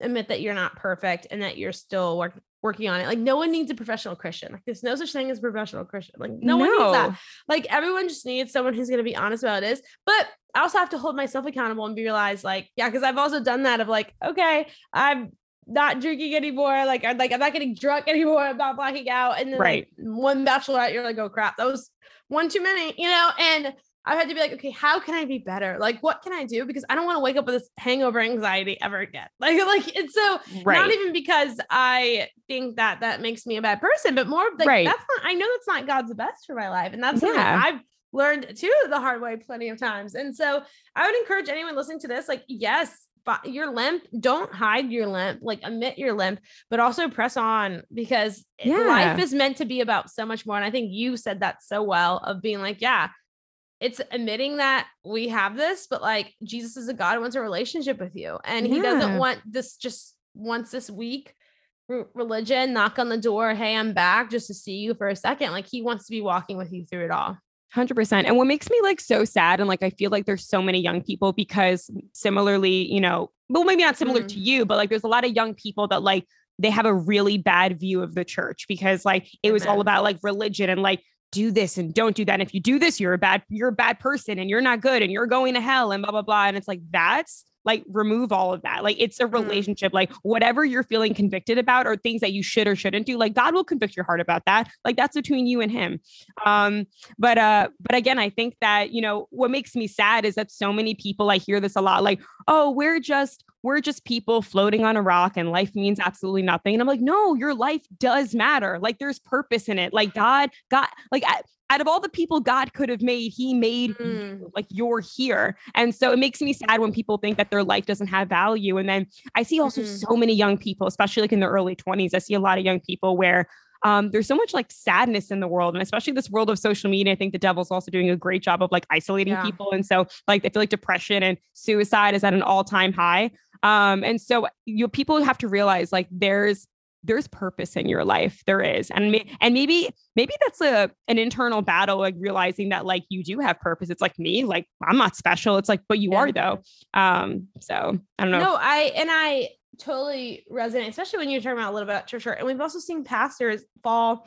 [SPEAKER 2] admit that you're not perfect and that you're still work, working on it. Like no one needs a professional Christian. Like there's no such thing as professional Christian. Like no, no. one needs that. Like everyone just needs someone who's going to be honest about this. But I also have to hold myself accountable and be realized like, yeah, because I've also done that of like, okay, I'm not drinking anymore. Like I'm like I'm not getting drunk anymore. I'm not blacking out. And then right. Like, one bachelorette, you're like, oh crap, that was one too many, you know. And I've had to be like, okay, how can I be better? Like, what can I do? Because I don't want to wake up with this hangover anxiety ever again. <laughs> Like, like it's so right. not even because I think that that makes me a bad person, but more like right. that's not. I know that's not God's best for my life, and that's yeah. I've learned too the hard way plenty of times. And so I would encourage anyone listening to this, like, yes, your limp don't hide your limp like admit your limp but also press on because eh, yeah. life is meant to be about so much more and i think you said that so well of being like yeah it's admitting that we have this but like jesus is a god who wants a relationship with you and he doesn't want this just once this week religion, knock on the door, hey, I'm back just to see you for a second. Like he wants to be walking with you through it all.
[SPEAKER 1] 100%. And what makes me like so sad and like I feel like there's so many young people because similarly, you know, well maybe not similar mm. to you, but like there's a lot of young people that like they have a really bad view of the church because like it was all about like religion and like do this and don't do that. And if you do this, you're a bad, you're a bad person and you're not good and you're going to hell and blah, blah, blah. And it's like, that's like remove all of that. Like it's a mm-hmm. relationship, like whatever you're feeling convicted about or things that you should or shouldn't do, like God will convict your heart about that. Like that's between you and him. Um, but uh, but again, I think that, you know, what makes me sad is that so many people I hear this a lot, like, oh, we're just we're just people floating on a rock and life means absolutely nothing. And I'm like, no, your life does matter. Like there's purpose in it. Like God, God, like out of all the people God could have made, he made mm. like you're here. And so it makes me sad when people think that their life doesn't have value. And then I see also mm-hmm. so many young people, especially like in their early 20s. I see a lot of young people where um, there's so much like sadness in the world, and especially this world of social media. I think the devil's also doing a great job of like isolating yeah. people, and so like I feel like depression and suicide is at an all time high. Um, and so you people have to realize like there's there's purpose in your life there is and and maybe maybe that's a an internal battle like realizing that like you do have purpose it's like me like i'm not special it's like but you yeah. are though um so i don't know
[SPEAKER 2] no i and i totally resonate especially when you're talking about a little bit about church and we've also seen pastors fall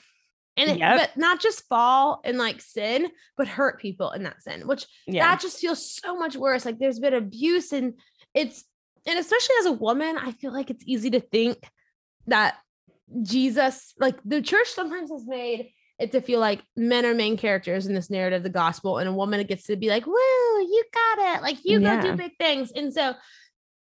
[SPEAKER 2] and it, yep. but not just fall and like sin but hurt people in that sin which yeah. that just feels so much worse like there's been abuse and it's and especially as a woman i feel like it's easy to think that Jesus, like the church sometimes has made it to feel like men are main characters in this narrative, of the gospel, and a woman gets to be like, woo, you got it. Like you yeah. go do big things. And so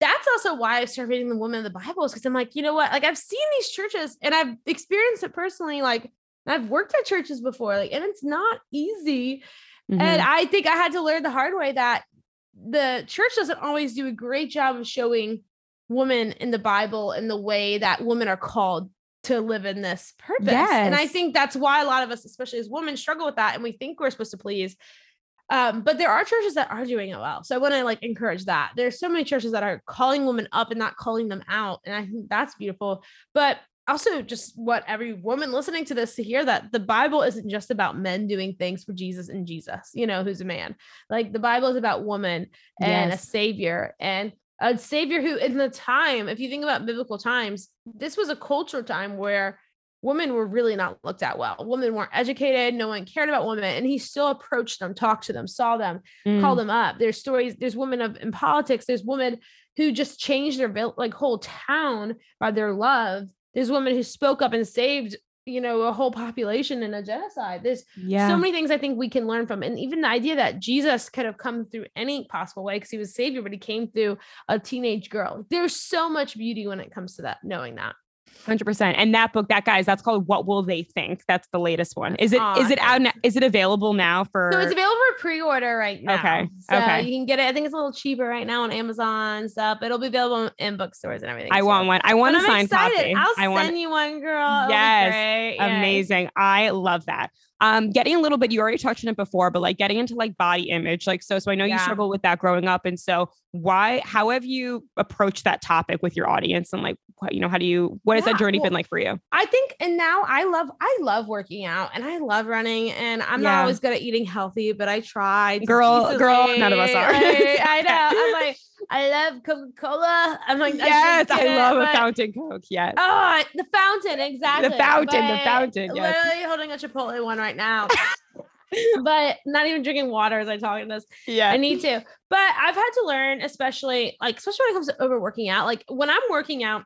[SPEAKER 2] that's also why I started reading the woman of the Bible is because I'm like, you know what? Like I've seen these churches and I've experienced it personally. Like I've worked at churches before, like, and it's not easy. Mm-hmm. And I think I had to learn the hard way that the church doesn't always do a great job of showing women in the Bible in the way that women are called to live in this purpose. Yes. And I think that's why a lot of us, especially as women, struggle with that. And we think we're supposed to please. Um, but there are churches that are doing it well. So I want to like encourage that. There's so many churches that are calling women up and not calling them out. And I think that's beautiful. But also just what every woman listening to this to hear that the Bible isn't just about men doing things for Jesus and Jesus, you know, who's a man. Like the Bible is about woman and yes. a savior. And a savior who in the time if you think about biblical times this was a cultural time where women were really not looked at well. Women weren't educated no one cared about women and he still approached them talked to them saw them mm. called them up. There's stories there's women of in politics there's women who just changed their like whole town by their love. There's women who spoke up and saved you know a whole population in a genocide. There's yeah. so many things i think we can learn from and even the idea that jesus could have come through any possible way because he was savior but he came through a teenage girl. There's so much beauty when it comes to that knowing that
[SPEAKER 1] 100% and that book that guys that's called what will they think? That's the latest one. Is it oh, is it out now is it available now for
[SPEAKER 2] so it's available for pre-order right now. Okay so okay. you can get it i think it's a little cheaper right now on amazon stuff it'll be available in bookstores and everything
[SPEAKER 1] i so. want one. I want but a signed copy.
[SPEAKER 2] I'll
[SPEAKER 1] I
[SPEAKER 2] send
[SPEAKER 1] want...
[SPEAKER 2] you one girl.
[SPEAKER 1] Yes. amazing. I love that um getting a little bit you already touched on it before but like getting into like body image like so so i know yeah. you struggle with that growing up and so why how have you approached that topic with your audience and like what you know how do you what has yeah, that journey well, been like for you
[SPEAKER 2] i think and now i love i love working out and i love running and i'm yeah. not always good at eating healthy but i try
[SPEAKER 1] girl girl none of us are <laughs>
[SPEAKER 2] like, i know i'm like I love Coca Cola. I'm like,
[SPEAKER 1] yes, I, I love it, a fountain Coke. Yes.
[SPEAKER 2] Oh, the fountain, exactly.
[SPEAKER 1] The fountain, but the fountain. Yes.
[SPEAKER 2] Literally holding a Chipotle one right now. <laughs> but not even drinking water as I talk in this.
[SPEAKER 1] Yeah.
[SPEAKER 2] I need to. But I've had to learn, especially like, especially when it comes to overworking out. Like when I'm working out,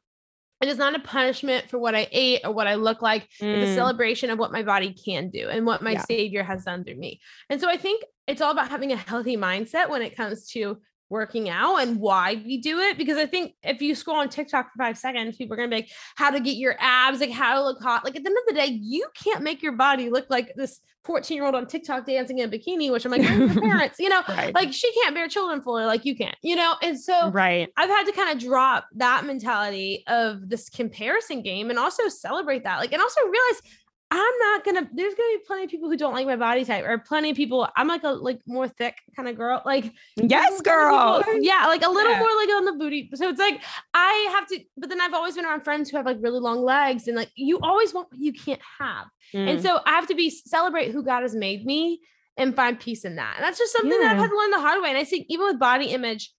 [SPEAKER 2] it is not a punishment for what I ate or what I look like. Mm. It's a mm. celebration of what my body can do and what my yeah. savior has done through me. And so I think it's all about having a healthy mindset when it comes to working out and why we do it. Because I think if you scroll on TikTok for five seconds, people are gonna be like, how to get your abs, like how to look hot. Like at the end of the day, you can't make your body look like this 14 year old on TikTok dancing in a bikini, which I'm like, <laughs> parents, you know, right. like she can't bear children fully like you can't, you know? And so
[SPEAKER 1] right.
[SPEAKER 2] I've had to kind of drop that mentality of this comparison game and also celebrate that. Like, and also realize I'm not gonna. There's gonna be plenty of people who don't like my body type, or plenty of people. I'm like a like more thick kind of girl. Like
[SPEAKER 1] yes, girl.
[SPEAKER 2] People, yeah, like a little yeah. more like on the booty. So it's like I have to. But then I've always been around friends who have like really long legs, and like you always want what you can't have. Mm. And so I have to be celebrate who God has made me and find peace in that. And that's just something yeah. that I've had to learn the hard way. And I think even with body image,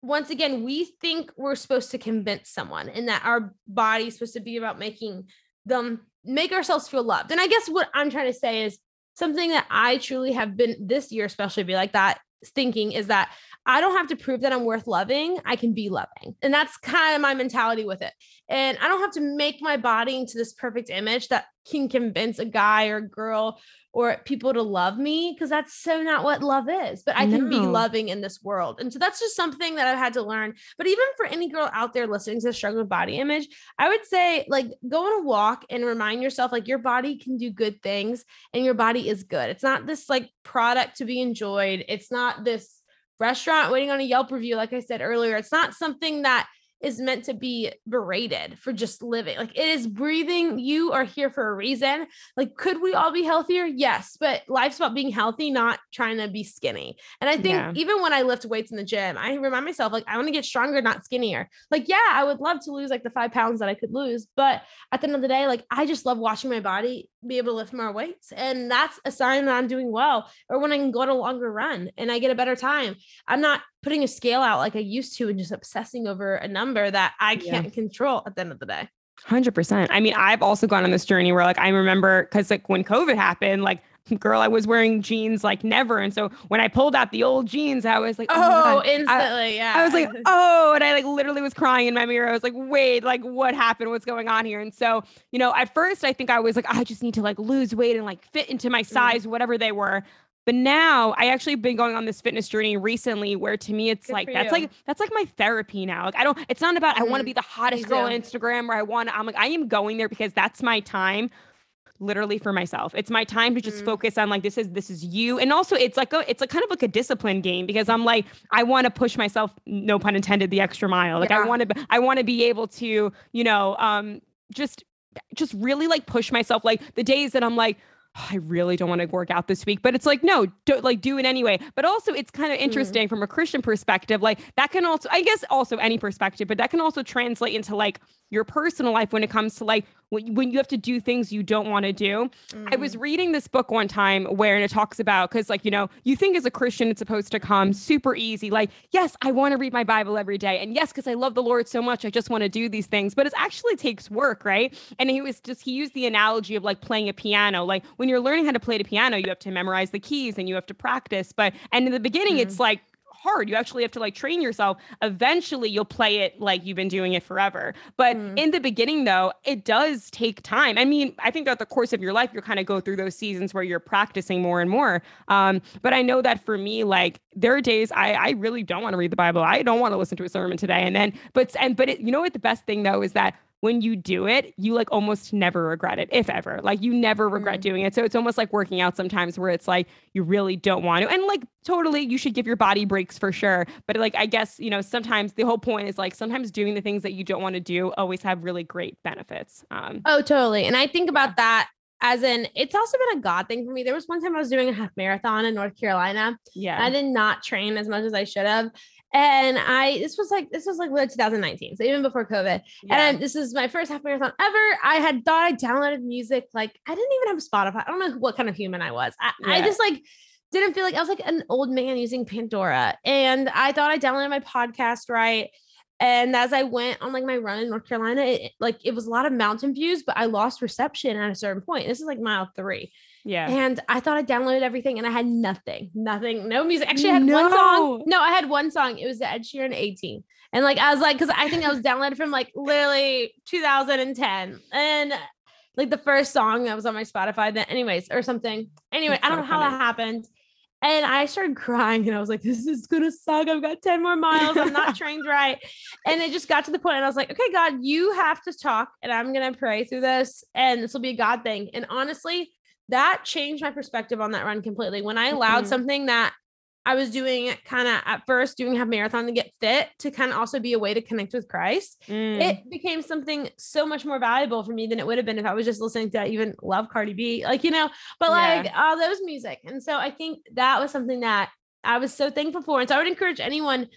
[SPEAKER 2] once again, we think we're supposed to convince someone and that our body's supposed to be about making them make ourselves feel loved. And I guess what I'm trying to say is something that I truly have been this year, especially be like that thinking is that I don't have to prove that I'm worth loving. I can be loving. And that's kind of my mentality with it. And I don't have to make my body into this perfect image that can convince a guy or girl or people to love me because that's so not what love is. But I can no. be loving in this world. And so that's just something that I've had to learn. But even for any girl out there listening to struggle with body image, I would say like go on a walk and remind yourself like your body can do good things and your body is good. It's not this like product to be enjoyed. It's not this restaurant waiting on a Yelp review like I said earlier. It's not something that is meant to be berated for just living. Like it is breathing. You are here for a reason. Like, could we all be healthier? Yes, but life's about being healthy, not trying to be skinny. And I think yeah. even when I lift weights in the gym, I remind myself, like, I want to get stronger, not skinnier. Like, yeah, I would love to lose like the five pounds that I could lose. But at the end of the day, like, I just love watching my body be able to lift more weights. And that's a sign that I'm doing well. Or when I can go on a longer run and I get a better time. I'm not putting a scale out like I used to and just obsessing over a number that I can't yeah. control at the end of the day.
[SPEAKER 1] 100%. I mean, I've also gone on this journey where like I remember cuz like when COVID happened, like girl, I was wearing jeans like never. And so when I pulled out the old jeans, I was like,
[SPEAKER 2] oh, oh instantly.
[SPEAKER 1] I,
[SPEAKER 2] yeah.
[SPEAKER 1] I was like, oh, and I like literally was crying in my mirror. I was like, wait, like what happened? What's going on here? And so, you know, at first I think I was like, I just need to like lose weight and like fit into my mm. size, whatever they were. But now I actually been going on this fitness journey recently where to me it's Good like that's you. like that's like my therapy now. Like I don't it's not about mm-hmm. I want to be the hottest girl on Instagram or I want I'm like I am going there because that's my time literally for myself. It's my time to just mm. focus on like this is this is you. And also it's like a it's like kind of like a discipline game because I'm like I want to push myself no pun intended the extra mile. Like yeah. I want to I want to be able to, you know, um just just really like push myself like the days that I'm like I really don't want to work out this week, but it's like, no, don't like do it anyway. But also, it's kind of mm. interesting mm. from a Christian perspective. Like, that can also, I guess, also any perspective, but that can also translate into like your personal life when it comes to like when, when you have to do things you don't want to do. Mm. I was mm. reading this book one time where it talks about because like you know you think as a Christian it's supposed to come super easy. Like yes, I want to read my Bible every day, and yes, because I love the Lord so much, I just want to do these things. But it actually takes work, right? And he was just he used the analogy of like playing a piano. Like when you're learning how to play the piano, you have to memorize the keys and you have to practice. But and in the beginning, mm. it's like hard. You actually have to like train yourself. Eventually, you'll play it like you've been doing it forever. But mm. in the beginning, though, it does take time. I mean, I think that the course of your life, you kind of go through those seasons where you're practicing more and more. Um, but I know that for me, like there are days I, I really don't want to read the Bible. I don't want to listen to a sermon today. And then, but and but it, you know what? The best thing though is that when you do it, you like almost never regret it, if ever. Like you never regret mm. doing it. So it's almost like working out sometimes where it's like you really don't want to. And like totally, you should give your body breaks for sure. But like, I guess, you know, sometimes the whole point is like sometimes doing the things that you don't want to do always have really great benefits. Um,
[SPEAKER 2] oh, totally. And I think about that as in it's also been a god thing for me there was one time i was doing a half marathon in north carolina yeah i did not train as much as i should have and I this was like this was like 2019, so even before COVID. Yeah. And this is my first half marathon ever. I had thought I downloaded music like I didn't even have Spotify. I don't know what kind of human I was. I, yeah. I just like didn't feel like I was like an old man using Pandora, and I thought I downloaded my podcast right. And as I went on like my run in North Carolina, it, like it was a lot of mountain views, but I lost reception at a certain point. This is like mile three.
[SPEAKER 1] Yeah.
[SPEAKER 2] And I thought I downloaded everything and I had nothing, nothing, no music. Actually, I had no. one song. No, I had one song. It was the Ed Sheeran 18. And like, I was like, cause I think I was downloaded from like literally 2010. And like the first song that was on my Spotify, then, anyways, or something. Anyway, That's I don't so know funny. how that happened. And I started crying and I was like, this is gonna suck. I've got 10 more miles. I'm not <laughs> trained right. And it just got to the point and I was like, okay, God, you have to talk and I'm gonna pray through this and this will be a God thing. And honestly, that changed my perspective on that run completely. When I allowed mm-hmm. something that I was doing kind of at first doing half marathon to get fit to kind of also be a way to connect with Christ. Mm. It became something so much more valuable for me than it would have been if I was just listening to even love Cardi B, like, you know, but like all those music. And so I think that was something that I was so thankful for. And so I would encourage anyone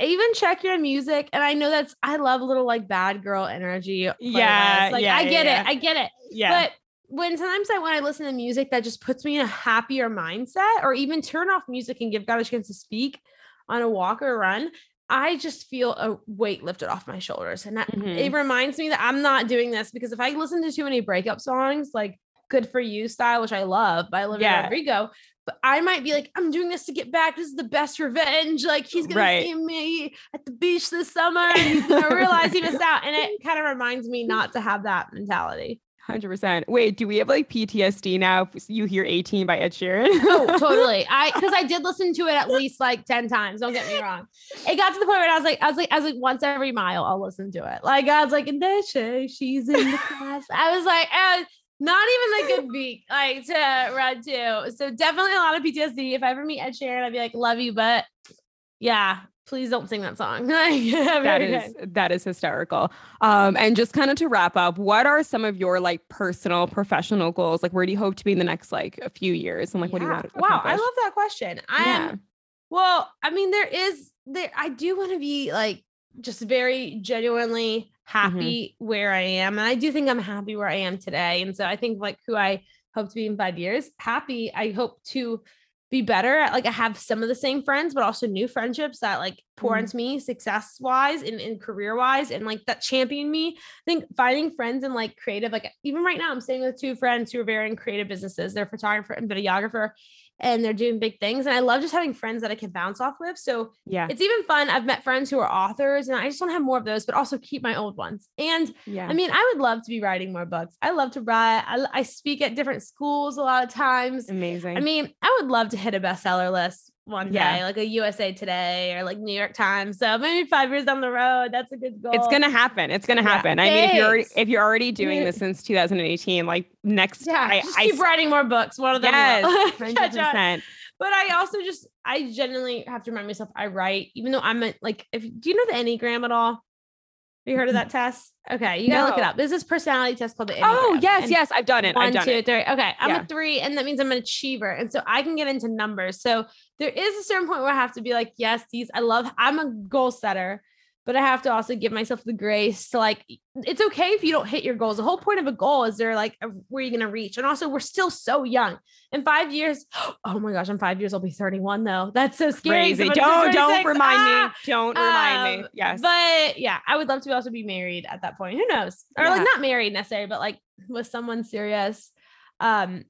[SPEAKER 2] even check your music. And I know that's I love a little like bad girl energy.
[SPEAKER 1] Yeah.
[SPEAKER 2] Like
[SPEAKER 1] yeah,
[SPEAKER 2] I get
[SPEAKER 1] yeah.
[SPEAKER 2] it. I get it.
[SPEAKER 1] Yeah.
[SPEAKER 2] But when sometimes I when I listen to music that just puts me in a happier mindset, or even turn off music and give God a chance to speak on a walk or a run, I just feel a weight lifted off my shoulders. And that, mm-hmm. it reminds me that I'm not doing this because if I listen to too many breakup songs, like Good for You style, which I love by Olivia yeah. Rodrigo, but I might be like, I'm doing this to get back. This is the best revenge. Like he's gonna right. see me at the beach this summer and he's gonna realize he missed <laughs> out. And it kind of reminds me not to have that mentality.
[SPEAKER 1] 100%. Wait, do we have like PTSD now if you hear 18 by Ed Sheeran?
[SPEAKER 2] oh, <laughs> totally. I because I did listen to it at least like 10 times. Don't get me wrong. It got to the point where I was like, I was like, I was like, once every mile, I'll listen to it. Like I was like, and then she's in the class. I was like, uh, not even like a good beat like to run to. So definitely a lot of PTSD. If I ever meet Ed Sheeran, I'd be like, love you, but yeah, please don't sing that song. <laughs>
[SPEAKER 1] that is good. that is hysterical. Um, and just kind of to wrap up, what are some of your like personal professional goals? Like, where do you hope to be in the next like a few years? And like, yeah. what do you want? To?
[SPEAKER 2] Wow, I love that question. I yeah. well, I mean, there is there. I do want to be like just very genuinely mm-hmm. happy mm-hmm. where I am, and I do think I'm happy where I am today. And so I think like who I hope to be in five years, happy. I hope to be better at like I have some of the same friends, but also new friendships that like pour mm. into me success wise and, and career wise and like that champion me. I think finding friends and like creative, like even right now, I'm staying with two friends who are very in creative businesses. They're photographer and videographer and they're doing big things. And I love just having friends that I can bounce off with. So
[SPEAKER 1] yeah,
[SPEAKER 2] it's even fun. I've met friends who are authors and I just want to have more of those, but also keep my old ones. And yeah, I mean, I would love to be writing more books. I love to write. I, I speak at different schools a lot of times.
[SPEAKER 1] Amazing.
[SPEAKER 2] I mean, I would love to hit a bestseller list one yeah. day, like a USA Today or like New York Times. So maybe five years down the road, that's a good goal.
[SPEAKER 1] It's gonna happen. It's gonna happen. Yeah. I mean, if you're already, if you're already doing this since 2018, like next,
[SPEAKER 2] yeah,
[SPEAKER 1] I,
[SPEAKER 2] just keep I, writing more books. One of them,
[SPEAKER 1] yes, <laughs> hundred percent.
[SPEAKER 2] But I also just I genuinely have to remind myself I write, even though I'm a, like, if do you know the Enneagram at all? Have you heard of that test? Okay, you gotta no. look it up. There's this personality test called the Enneagram.
[SPEAKER 1] Oh yes, yes, I've done it.
[SPEAKER 2] One,
[SPEAKER 1] done
[SPEAKER 2] two,
[SPEAKER 1] it.
[SPEAKER 2] three. Okay, I'm yeah. a three, and that means I'm an achiever, and so I can get into numbers. So there is a certain point where I have to be like, yes, these I love. I'm a goal setter, but I have to also give myself the grace to like, it's okay if you don't hit your goals. The whole point of a goal is they're like, where are you going to reach? And also, we're still so young. In five years, <gasps> oh my gosh, in five years, I'll be 31 though. That's so scary.
[SPEAKER 1] Crazy. Don't, don't remind ah! me. Don't remind um, me. Yes.
[SPEAKER 2] But yeah, I would love to also be married at that point. Who knows? Or yeah. like not married necessarily, but like with someone serious. Um,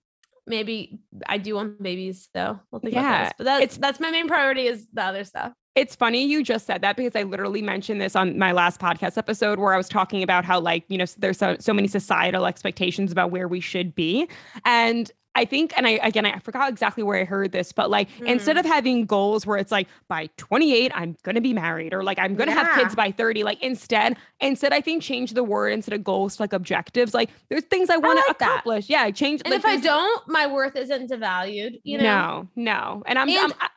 [SPEAKER 2] maybe I do want babies, so we'll think yeah. about this. But that's it's, that's my main priority is the other stuff.
[SPEAKER 1] It's funny you just said that because I literally mentioned this on my last podcast episode where I was talking about how like, you know, there's so, so many societal expectations about where we should be. And I think, and I again, I forgot exactly where I heard this, but like mm. instead of having goals where it's like by 28, I'm gonna be married, or like I'm gonna yeah. have kids by 30, like instead, instead, I think change the word instead of goals to like objectives. Like there's things I want to like accomplish. That. Yeah, change.
[SPEAKER 2] And like, if I don't, my worth isn't devalued. You
[SPEAKER 1] know? No, no. And I'm, and, I'm I,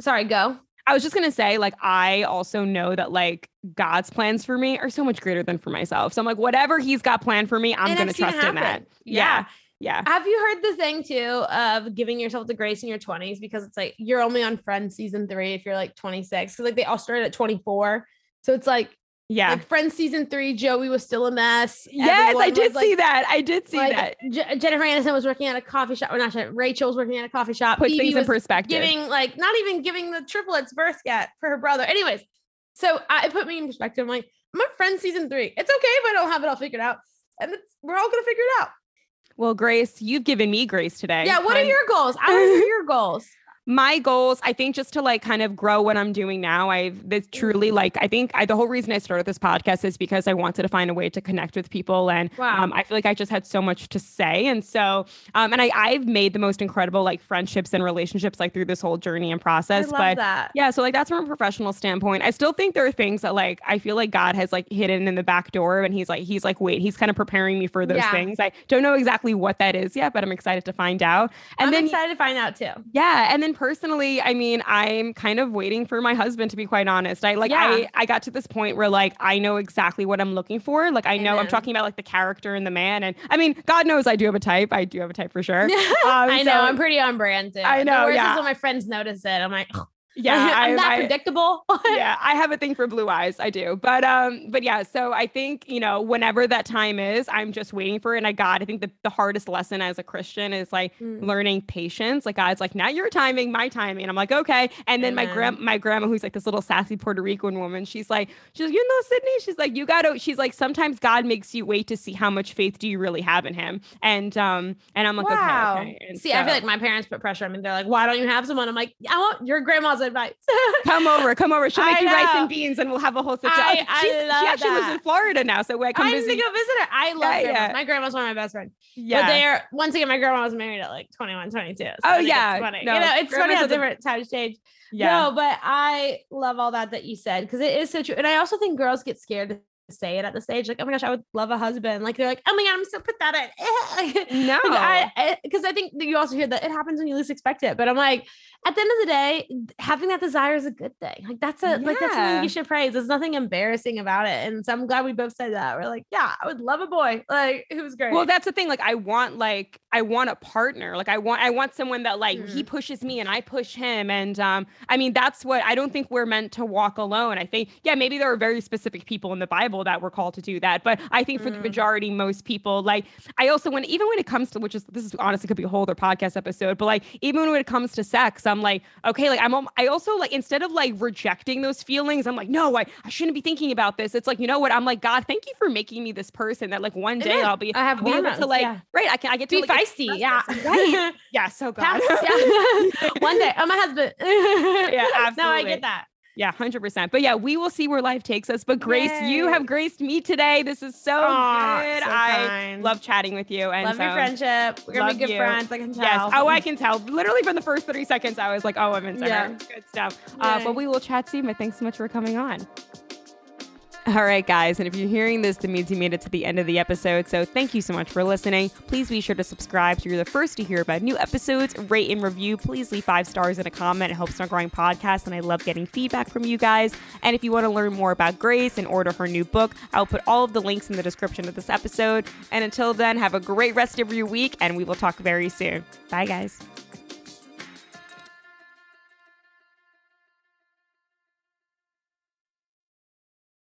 [SPEAKER 2] sorry, go.
[SPEAKER 1] I was just gonna say, like, I also know that like God's plans for me are so much greater than for myself. So I'm like, whatever He's got planned for me, I'm and gonna trust in that. Yeah. yeah. Yeah.
[SPEAKER 2] Have you heard the thing too of giving yourself the grace in your 20s? Because it's like you're only on Friends season three if you're like 26. Cause like they all started at 24. So it's like
[SPEAKER 1] yeah.
[SPEAKER 2] Like Friends season three, Joey was still a mess.
[SPEAKER 1] Yes, Everyone I did see that. I did see like, that.
[SPEAKER 2] J- Jennifer Aniston was working at a coffee shop. Or not Rachel was working at a coffee shop.
[SPEAKER 1] Put Phoebe things in perspective.
[SPEAKER 2] Giving like not even giving the triplets birth yet for her brother. Anyways, so I, it put me in perspective. I'm like, I'm Friends season three. It's okay if I don't have it all figured out. And we're all gonna figure it out.
[SPEAKER 1] Well, Grace, you've given me grace today.
[SPEAKER 2] Yeah. What I'm- are your goals? I want to hear your goals
[SPEAKER 1] my goals i think just to like kind of grow what i'm doing now i've this truly like i think I, the whole reason i started this podcast is because i wanted to find a way to connect with people and wow. um, i feel like i just had so much to say and so um, and I, i've made the most incredible like friendships and relationships like through this whole journey and process but
[SPEAKER 2] that.
[SPEAKER 1] yeah so like that's from a professional standpoint i still think there are things that like i feel like god has like hidden in the back door and he's like he's like wait he's kind of preparing me for those yeah. things i don't know exactly what that is yet but i'm excited to find out
[SPEAKER 2] and I'm then excited to find out too
[SPEAKER 1] yeah and then personally, I mean, I'm kind of waiting for my husband to be quite honest. I like yeah. I I got to this point where like I know exactly what I'm looking for. Like I know Amen. I'm talking about like the character and the man. And I mean, God knows I do have a type. I do have a type for sure. <laughs>
[SPEAKER 2] Um, I know. So, I'm pretty on brand. Too. I know. The yeah. when my friends notice it, I'm like,
[SPEAKER 1] yeah,
[SPEAKER 2] I'm not predictable. <laughs>
[SPEAKER 1] yeah, I have a thing for blue eyes. I do. But um, but yeah, so I think, you know, whenever that time is, I'm just waiting for it. And I got, I think the, the hardest lesson as a Christian is like mm. learning patience. Like God's like, not your timing, my timing. And I'm like, okay. And then my grand my grandma, who's like this little sassy Puerto Rican woman, she's like, she's like, you know, Sydney, she's like, you gotta, she's like, sometimes God makes you wait to see how much faith do you really have in him. And um, and I'm like, wow. okay, okay.
[SPEAKER 2] see, so, I feel like my parents put pressure on me. They're like, why don't you have someone? I'm like, I want your grandma's advice.
[SPEAKER 1] come over, come over. She'll <laughs> make I you know. rice and beans, and we'll have a whole situation. I, I she actually that. lives in Florida now, so I come
[SPEAKER 2] I
[SPEAKER 1] visit.
[SPEAKER 2] go visit her. I love yeah, Yeah. My grandma's one of my best friends. Yeah. But they're once again, my grandma was married at like 21, 22. So
[SPEAKER 1] oh yeah,
[SPEAKER 2] it's funny. No, you know, it's funny how different times change. Yeah. No, but I love all that that you said because it is so true, and I also think girls get scared to say it at the stage like oh my gosh i would love a husband like they're like oh my god i'm so pathetic <laughs>
[SPEAKER 1] no eh,
[SPEAKER 2] because I, I, think you also hear that it happens when you least expect it but i'm like at the end of the day having that desire is a good thing like that's a yeah. like that's something you should praise there's nothing embarrassing about it and so i'm glad we both said that we're like yeah i would love a boy like it was great
[SPEAKER 1] well that's the thing like i want like i want a partner like i want i want someone that like mm-hmm. he pushes me and i push him and um i mean that's what i don't think we're meant to walk alone i think yeah maybe there are very specific people in the bible that were called to do that. But I think for mm. the majority, most people, like I also when even when it comes to which is this is honestly could be a whole other podcast episode, but like even when it comes to sex, I'm like, okay, like I'm I also like instead of like rejecting those feelings, I'm like, no, I, I shouldn't be thinking about this. It's like, you know what? I'm like, God, thank you for making me this person that like one day I'll be
[SPEAKER 2] I have
[SPEAKER 1] be
[SPEAKER 2] able
[SPEAKER 1] to like yeah. right. I can I get
[SPEAKER 2] to
[SPEAKER 1] be
[SPEAKER 2] like, feisty. Yeah. Right. <laughs>
[SPEAKER 1] yeah. So God.
[SPEAKER 2] yeah. <laughs> one day. Oh my husband. <laughs>
[SPEAKER 1] yeah, absolutely.
[SPEAKER 2] No, I get that.
[SPEAKER 1] Yeah, 100%. But yeah, we will see where life takes us. But Grace, Yay. you have graced me today. This is so Aww, good. So I love chatting with you. And
[SPEAKER 2] love
[SPEAKER 1] so,
[SPEAKER 2] your friendship. We're going to be good you. friends. I can tell. Yes.
[SPEAKER 1] Oh, I can tell. Literally from the first 30 seconds, I was like, oh, I'm into yeah. Good stuff. Uh, but we will chat soon. But thanks so much for coming on. All right, guys. And if you're hearing this, that means you made it to the end of the episode. So thank you so much for listening. Please be sure to subscribe so you're the first to hear about new episodes. Rate and review. Please leave five stars in a comment. It helps our growing podcast. And I love getting feedback from you guys. And if you want to learn more about Grace and order her new book, I'll put all of the links in the description of this episode. And until then, have a great rest of your week. And we will talk very soon. Bye, guys.